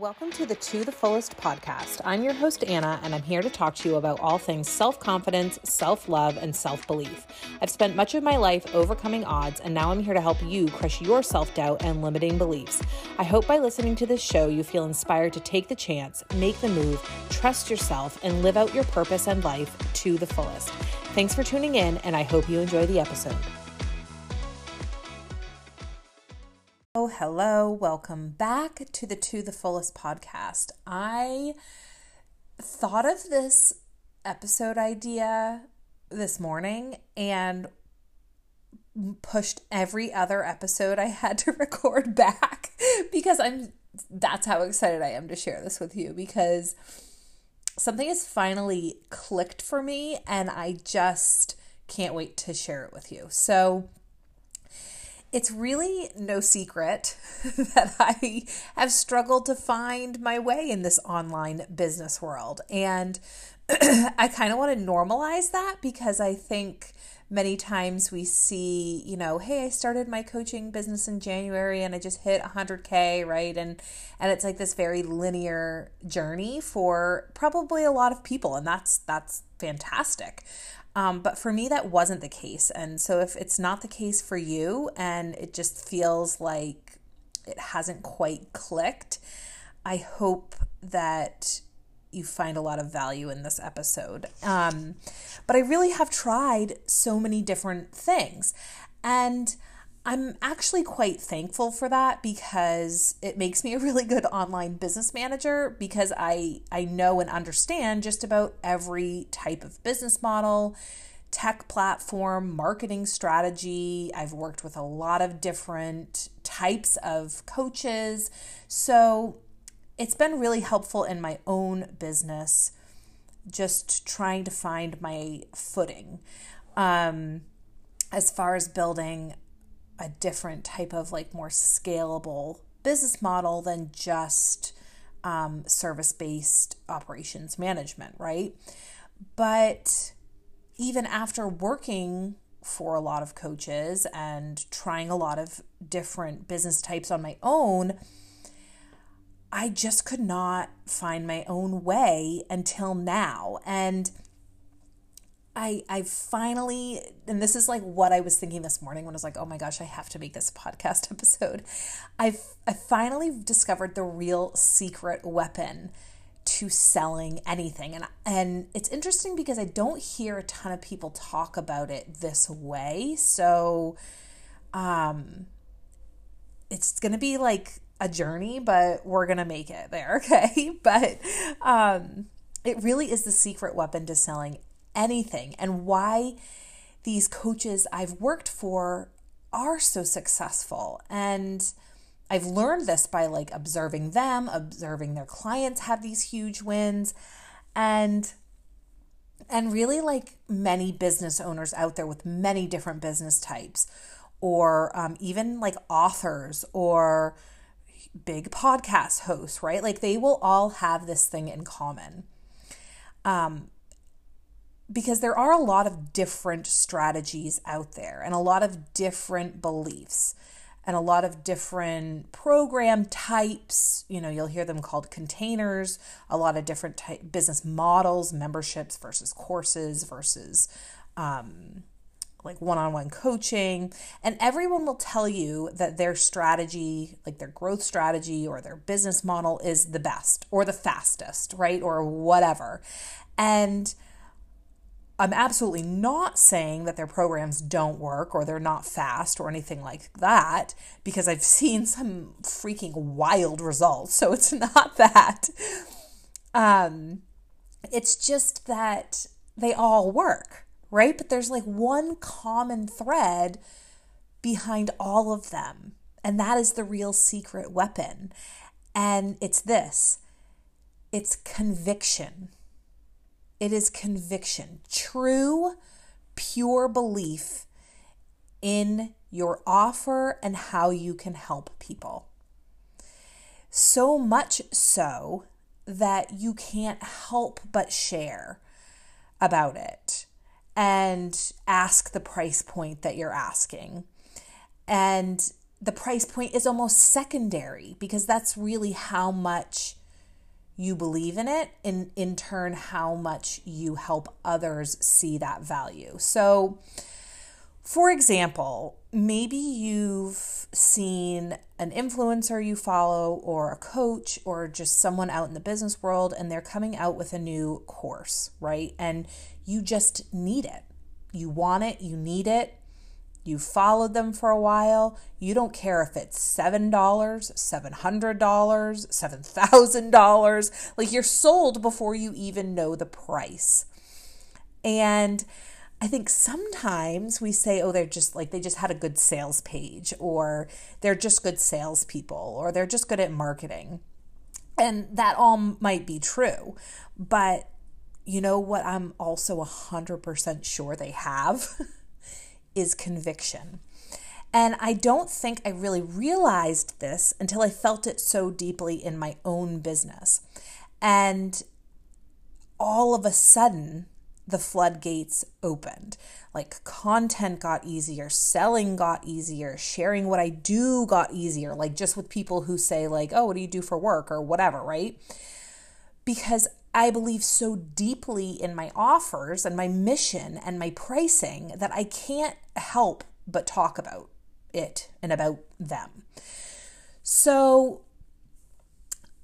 Welcome to the To the Fullest podcast. I'm your host, Anna, and I'm here to talk to you about all things self confidence, self love, and self belief. I've spent much of my life overcoming odds, and now I'm here to help you crush your self doubt and limiting beliefs. I hope by listening to this show, you feel inspired to take the chance, make the move, trust yourself, and live out your purpose and life to the fullest. Thanks for tuning in, and I hope you enjoy the episode. Oh, hello. Welcome back to the To the Fullest podcast. I thought of this episode idea this morning and pushed every other episode I had to record back because I'm that's how excited I am to share this with you because something has finally clicked for me and I just can't wait to share it with you. So, it's really no secret that I have struggled to find my way in this online business world. And I kind of want to normalize that because I think many times we see, you know, hey, I started my coaching business in January and I just hit 100k, right? And and it's like this very linear journey for probably a lot of people and that's that's fantastic. Um, but for me, that wasn't the case. And so if it's not the case for you and it just feels like it hasn't quite clicked, I hope that you find a lot of value in this episode. Um, but I really have tried so many different things. And I'm actually quite thankful for that because it makes me a really good online business manager because I I know and understand just about every type of business model, tech platform, marketing strategy. I've worked with a lot of different types of coaches. So, it's been really helpful in my own business just trying to find my footing. Um, as far as building a different type of like more scalable business model than just um, service based operations management, right? But even after working for a lot of coaches and trying a lot of different business types on my own, I just could not find my own way until now. And I I finally and this is like what I was thinking this morning when I was like, "Oh my gosh, I have to make this podcast episode." I've I finally discovered the real secret weapon to selling anything. And and it's interesting because I don't hear a ton of people talk about it this way. So um it's going to be like a journey, but we're going to make it there, okay? But um it really is the secret weapon to selling anything and why these coaches I've worked for are so successful. And I've learned this by like observing them, observing their clients have these huge wins and and really like many business owners out there with many different business types or um, even like authors or big podcast hosts, right? Like they will all have this thing in common. Um, because there are a lot of different strategies out there and a lot of different beliefs and a lot of different program types. You know, you'll hear them called containers, a lot of different type, business models, memberships versus courses versus um, like one on one coaching. And everyone will tell you that their strategy, like their growth strategy or their business model, is the best or the fastest, right? Or whatever. And I'm absolutely not saying that their programs don't work or they're not fast or anything like that because I've seen some freaking wild results. So it's not that. Um, it's just that they all work, right? But there's like one common thread behind all of them, and that is the real secret weapon. And it's this it's conviction. It is conviction, true, pure belief in your offer and how you can help people. So much so that you can't help but share about it and ask the price point that you're asking. And the price point is almost secondary because that's really how much you believe in it and in turn how much you help others see that value. So for example, maybe you've seen an influencer you follow or a coach or just someone out in the business world and they're coming out with a new course, right? And you just need it. You want it, you need it. You followed them for a while. You don't care if it's $7, $700, $7,000. Like you're sold before you even know the price. And I think sometimes we say, oh, they're just like, they just had a good sales page, or they're just good salespeople, or they're just good at marketing. And that all might be true. But you know what I'm also 100% sure they have is conviction. And I don't think I really realized this until I felt it so deeply in my own business. And all of a sudden, the floodgates opened. Like content got easier, selling got easier, sharing what I do got easier, like just with people who say, like, oh, what do you do for work or whatever, right? Because I believe so deeply in my offers and my mission and my pricing that I can't help but talk about it and about them. So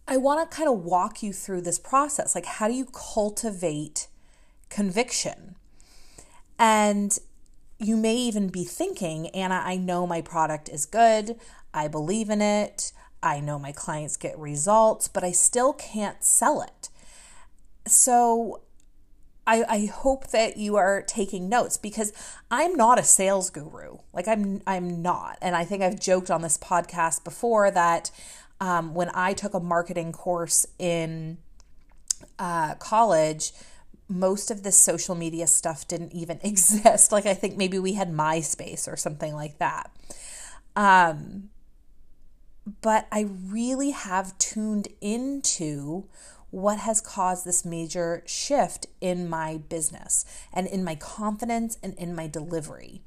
I want to kind of walk you through this process. Like, how do you cultivate conviction. And you may even be thinking, Anna, I know my product is good. I believe in it. I know my clients get results, but I still can't sell it. So I, I hope that you are taking notes because I'm not a sales guru. Like I'm I'm not. And I think I've joked on this podcast before that um, when I took a marketing course in uh, college, most of this social media stuff didn't even exist. Like I think maybe we had MySpace or something like that. Um, but I really have tuned into what has caused this major shift in my business and in my confidence and in my delivery.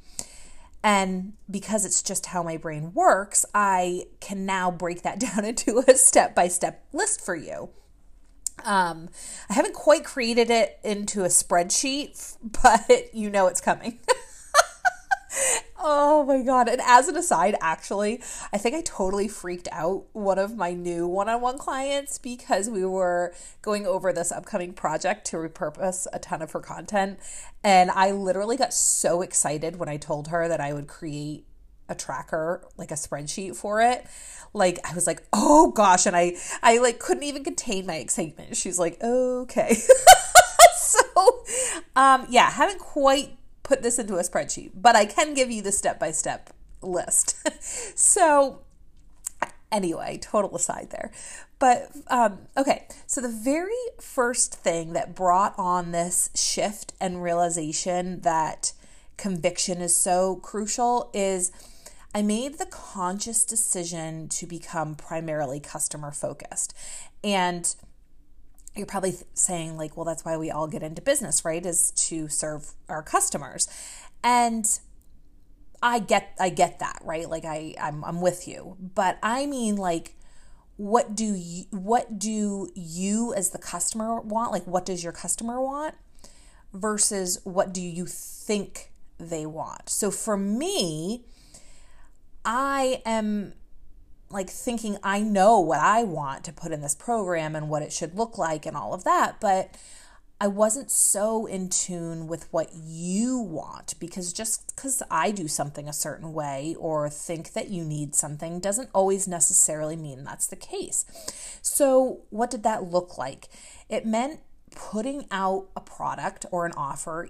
And because it's just how my brain works, I can now break that down into a step by step list for you. Um, I haven't quite created it into a spreadsheet, but you know it's coming. oh my god. And as an aside, actually, I think I totally freaked out one of my new one on one clients because we were going over this upcoming project to repurpose a ton of her content. And I literally got so excited when I told her that I would create a tracker, like a spreadsheet for it. Like I was like, "Oh gosh," and I I like couldn't even contain my excitement. She's like, "Okay." so, um yeah, haven't quite put this into a spreadsheet, but I can give you the step-by-step list. so, anyway, total aside there. But um, okay, so the very first thing that brought on this shift and realization that conviction is so crucial is I made the conscious decision to become primarily customer focused. And you're probably saying, like, well, that's why we all get into business, right? Is to serve our customers. And I get I get that, right? Like I I'm I'm with you. But I mean like what do you what do you as the customer want? Like what does your customer want versus what do you think they want? So for me, I am like thinking I know what I want to put in this program and what it should look like and all of that, but I wasn't so in tune with what you want because just because I do something a certain way or think that you need something doesn't always necessarily mean that's the case. So, what did that look like? It meant putting out a product or an offer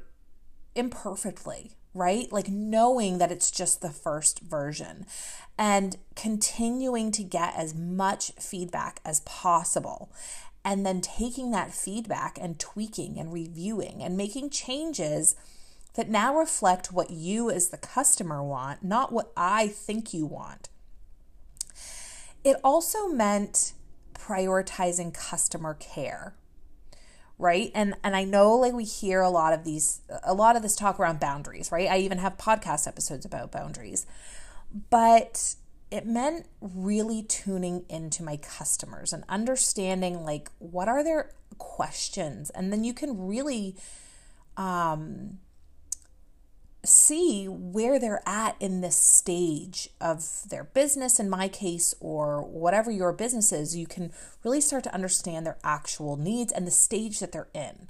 imperfectly, right? Like knowing that it's just the first version and continuing to get as much feedback as possible. And then taking that feedback and tweaking and reviewing and making changes that now reflect what you as the customer want, not what I think you want. It also meant prioritizing customer care right? And and i know like we hear a lot of these a lot of this talk around boundaries right? I even have podcast episodes about boundaries. But it meant really tuning into my customers and understanding like what are their questions? And then you can really um, see where they're at in this stage of their business in my case or whatever your business is you can really start to understand their actual needs and the stage that they're in.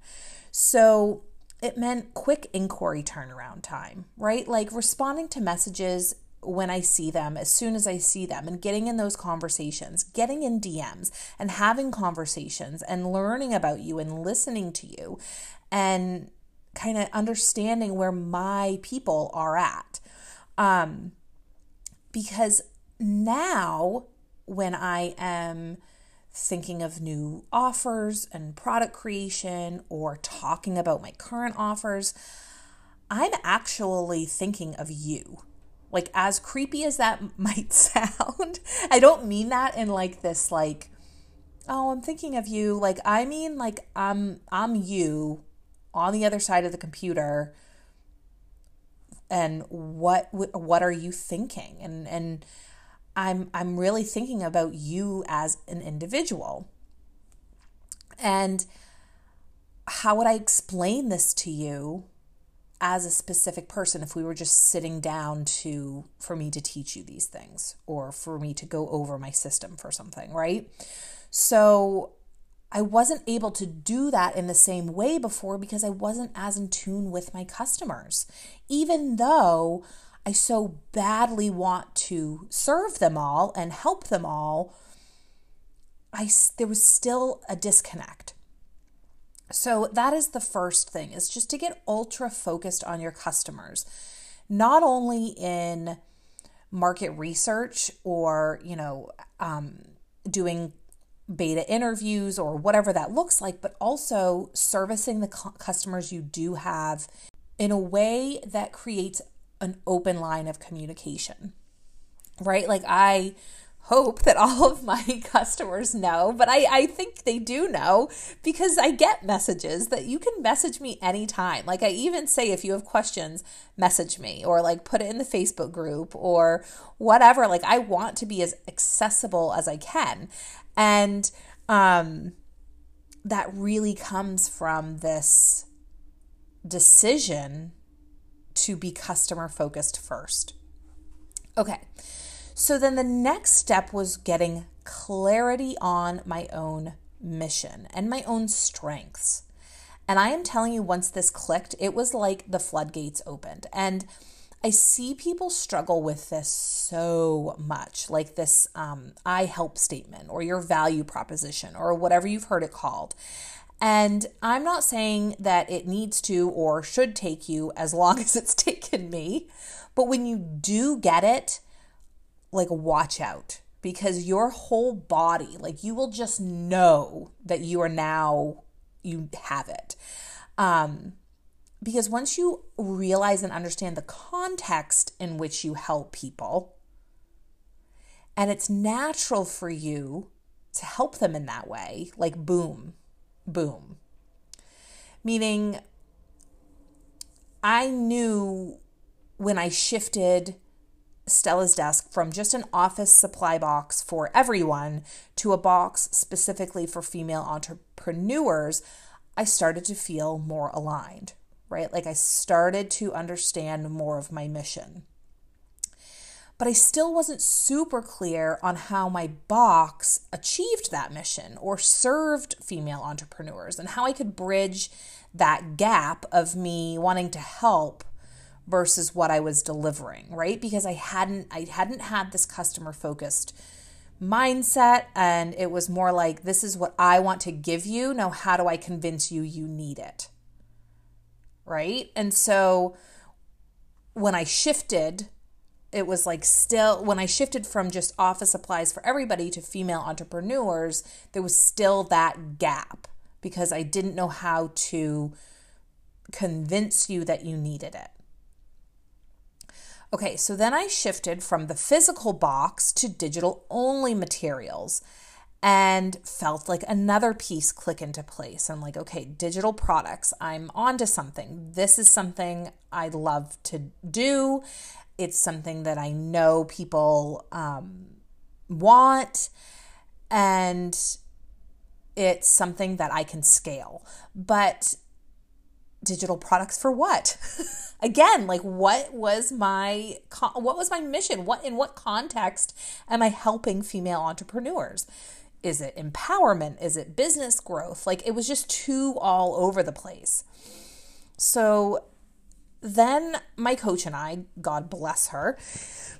So it meant quick inquiry turnaround time right? Like responding to messages when I see them, as soon as I see them, and getting in those conversations, getting in DMs and having conversations and learning about you and listening to you and kind of understanding where my people are at. Um, because now, when I am thinking of new offers and product creation or talking about my current offers, I'm actually thinking of you like, as creepy as that might sound, I don't mean that in like this, like, oh, I'm thinking of you. Like, I mean, like, I'm, I'm you on the other side of the computer and what what are you thinking and and i'm i'm really thinking about you as an individual and how would i explain this to you as a specific person if we were just sitting down to for me to teach you these things or for me to go over my system for something, right? So I wasn't able to do that in the same way before because I wasn't as in tune with my customers. Even though I so badly want to serve them all and help them all, I there was still a disconnect. So that is the first thing is just to get ultra focused on your customers. Not only in market research or, you know, um, doing beta interviews or whatever that looks like, but also servicing the customers you do have in a way that creates an open line of communication. Right? Like I hope that all of my customers know, but I, I think they do know because I get messages that you can message me anytime. Like I even say, if you have questions, message me or like put it in the Facebook group or whatever. Like I want to be as accessible as I can. And um, that really comes from this decision to be customer focused first. Okay. So then the next step was getting clarity on my own mission and my own strengths. And I am telling you, once this clicked, it was like the floodgates opened. And I see people struggle with this so much, like this um, I help statement or your value proposition or whatever you've heard it called. And I'm not saying that it needs to or should take you as long as it's taken me, but when you do get it, like watch out because your whole body, like you will just know that you are now, you have it. Um, because once you realize and understand the context in which you help people, and it's natural for you to help them in that way, like boom, boom. Meaning, I knew when I shifted Stella's desk from just an office supply box for everyone to a box specifically for female entrepreneurs, I started to feel more aligned, right? Like I started to understand more of my mission. But I still wasn't super clear on how my box achieved that mission or served female entrepreneurs and how I could bridge that gap of me wanting to help versus what I was delivering, right? Because I hadn't I hadn't had this customer focused mindset and it was more like this is what I want to give you. Now how do I convince you you need it? Right? And so when I shifted it was like still when I shifted from just office supplies for everybody to female entrepreneurs, there was still that gap because I didn't know how to convince you that you needed it. Okay, so then I shifted from the physical box to digital only materials and felt like another piece click into place. I'm like, okay, digital products, I'm onto something. This is something I love to do. It's something that I know people um, want, and it's something that I can scale. But digital products for what? Again, like what was my what was my mission? What in what context am I helping female entrepreneurs? Is it empowerment? Is it business growth? Like it was just too all over the place. So then my coach and I, God bless her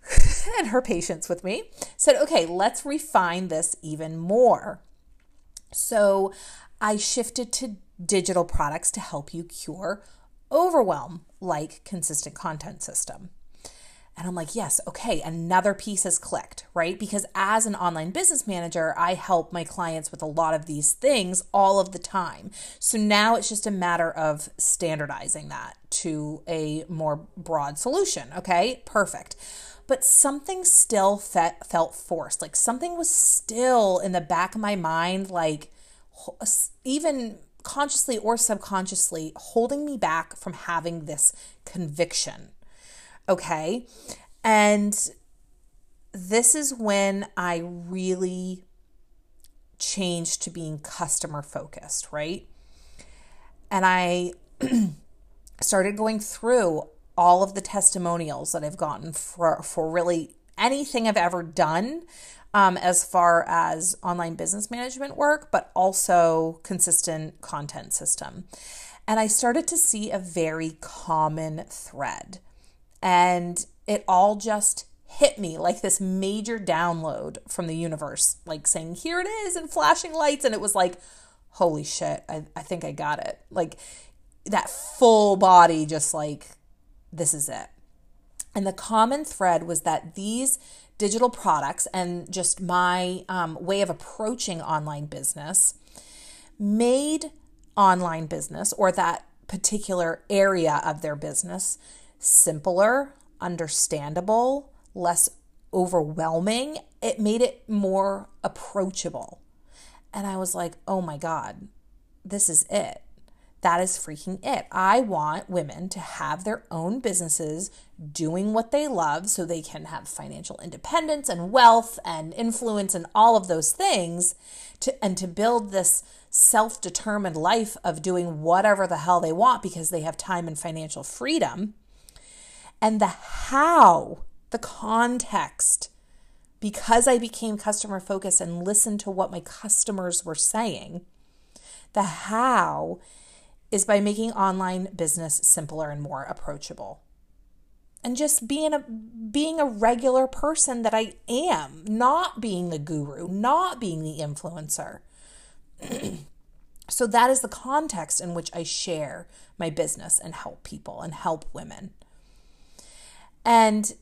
and her patience with me, said, okay, let's refine this even more. So I shifted to digital products to help you cure overwhelm, like consistent content system. And I'm like, yes, okay, another piece has clicked, right? Because as an online business manager, I help my clients with a lot of these things all of the time. So now it's just a matter of standardizing that to a more broad solution, okay? Perfect. But something still felt forced. Like something was still in the back of my mind, like even consciously or subconsciously holding me back from having this conviction Okay. And this is when I really changed to being customer focused, right? And I started going through all of the testimonials that I've gotten for, for really anything I've ever done um, as far as online business management work, but also consistent content system. And I started to see a very common thread. And it all just hit me like this major download from the universe, like saying, Here it is, and flashing lights. And it was like, Holy shit, I, I think I got it. Like that full body, just like, This is it. And the common thread was that these digital products and just my um, way of approaching online business made online business or that particular area of their business simpler, understandable, less overwhelming. It made it more approachable. And I was like, oh my God, this is it. That is freaking it. I want women to have their own businesses doing what they love so they can have financial independence and wealth and influence and all of those things to and to build this self-determined life of doing whatever the hell they want because they have time and financial freedom and the how, the context. Because I became customer focused and listened to what my customers were saying, the how is by making online business simpler and more approachable. And just being a being a regular person that I am, not being the guru, not being the influencer. so that is the context in which I share my business and help people and help women. And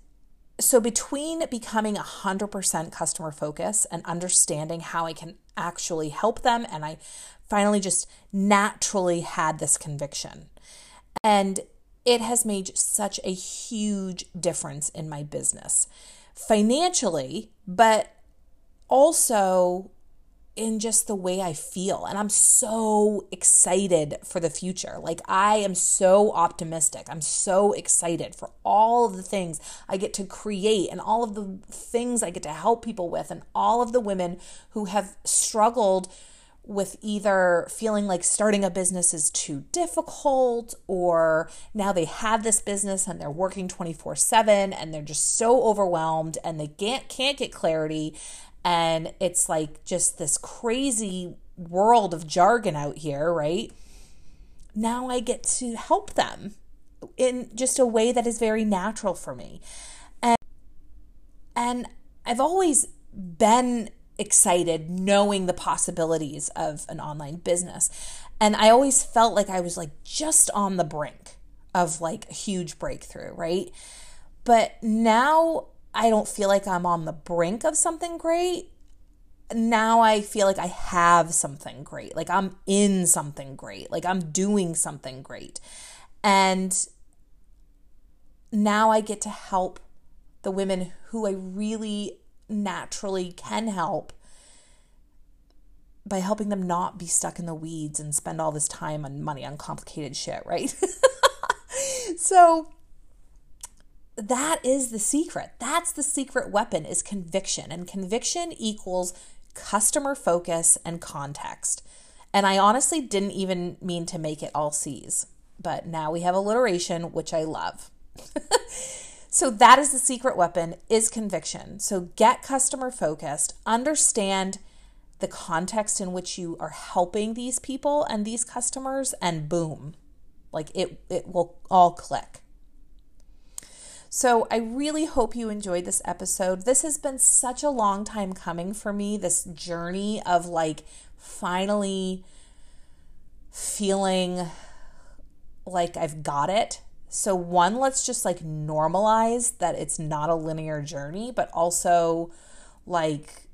so, between becoming 100% customer focus and understanding how I can actually help them, and I finally just naturally had this conviction. And it has made such a huge difference in my business financially, but also in just the way I feel. And I'm so excited for the future. Like, I am so optimistic. I'm so excited for all of the things I get to create and all of the things I get to help people with, and all of the women who have struggled with either feeling like starting a business is too difficult or now they have this business and they're working 24/7 and they're just so overwhelmed and they can't can't get clarity and it's like just this crazy world of jargon out here, right? Now I get to help them in just a way that is very natural for me. And and I've always been excited knowing the possibilities of an online business. And I always felt like I was like just on the brink of like a huge breakthrough, right? But now I don't feel like I'm on the brink of something great. Now I feel like I have something great. Like I'm in something great. Like I'm doing something great. And now I get to help the women who I really naturally can help by helping them not be stuck in the weeds and spend all this time and money on complicated shit, right? so that is the secret. That's the secret weapon is conviction. And conviction equals customer focus and context. And I honestly didn't even mean to make it all C's, but now we have alliteration, which I love. so that is the secret weapon is conviction. So get customer focused, understand the context in which you are helping these people and these customers and boom, like it it will all click. So I really hope you enjoyed this episode. This has been such a long time coming for me, this journey of like finally feeling like I've got it. So, one, let's just like normalize that it's not a linear journey, but also like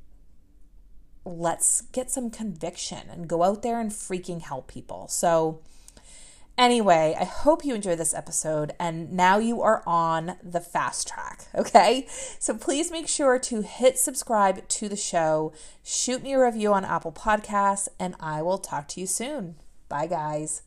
let's get some conviction and go out there and freaking help people. So, Anyway, I hope you enjoyed this episode and now you are on the fast track, okay? So please make sure to hit subscribe to the show, shoot me a review on Apple Podcasts, and I will talk to you soon. Bye, guys.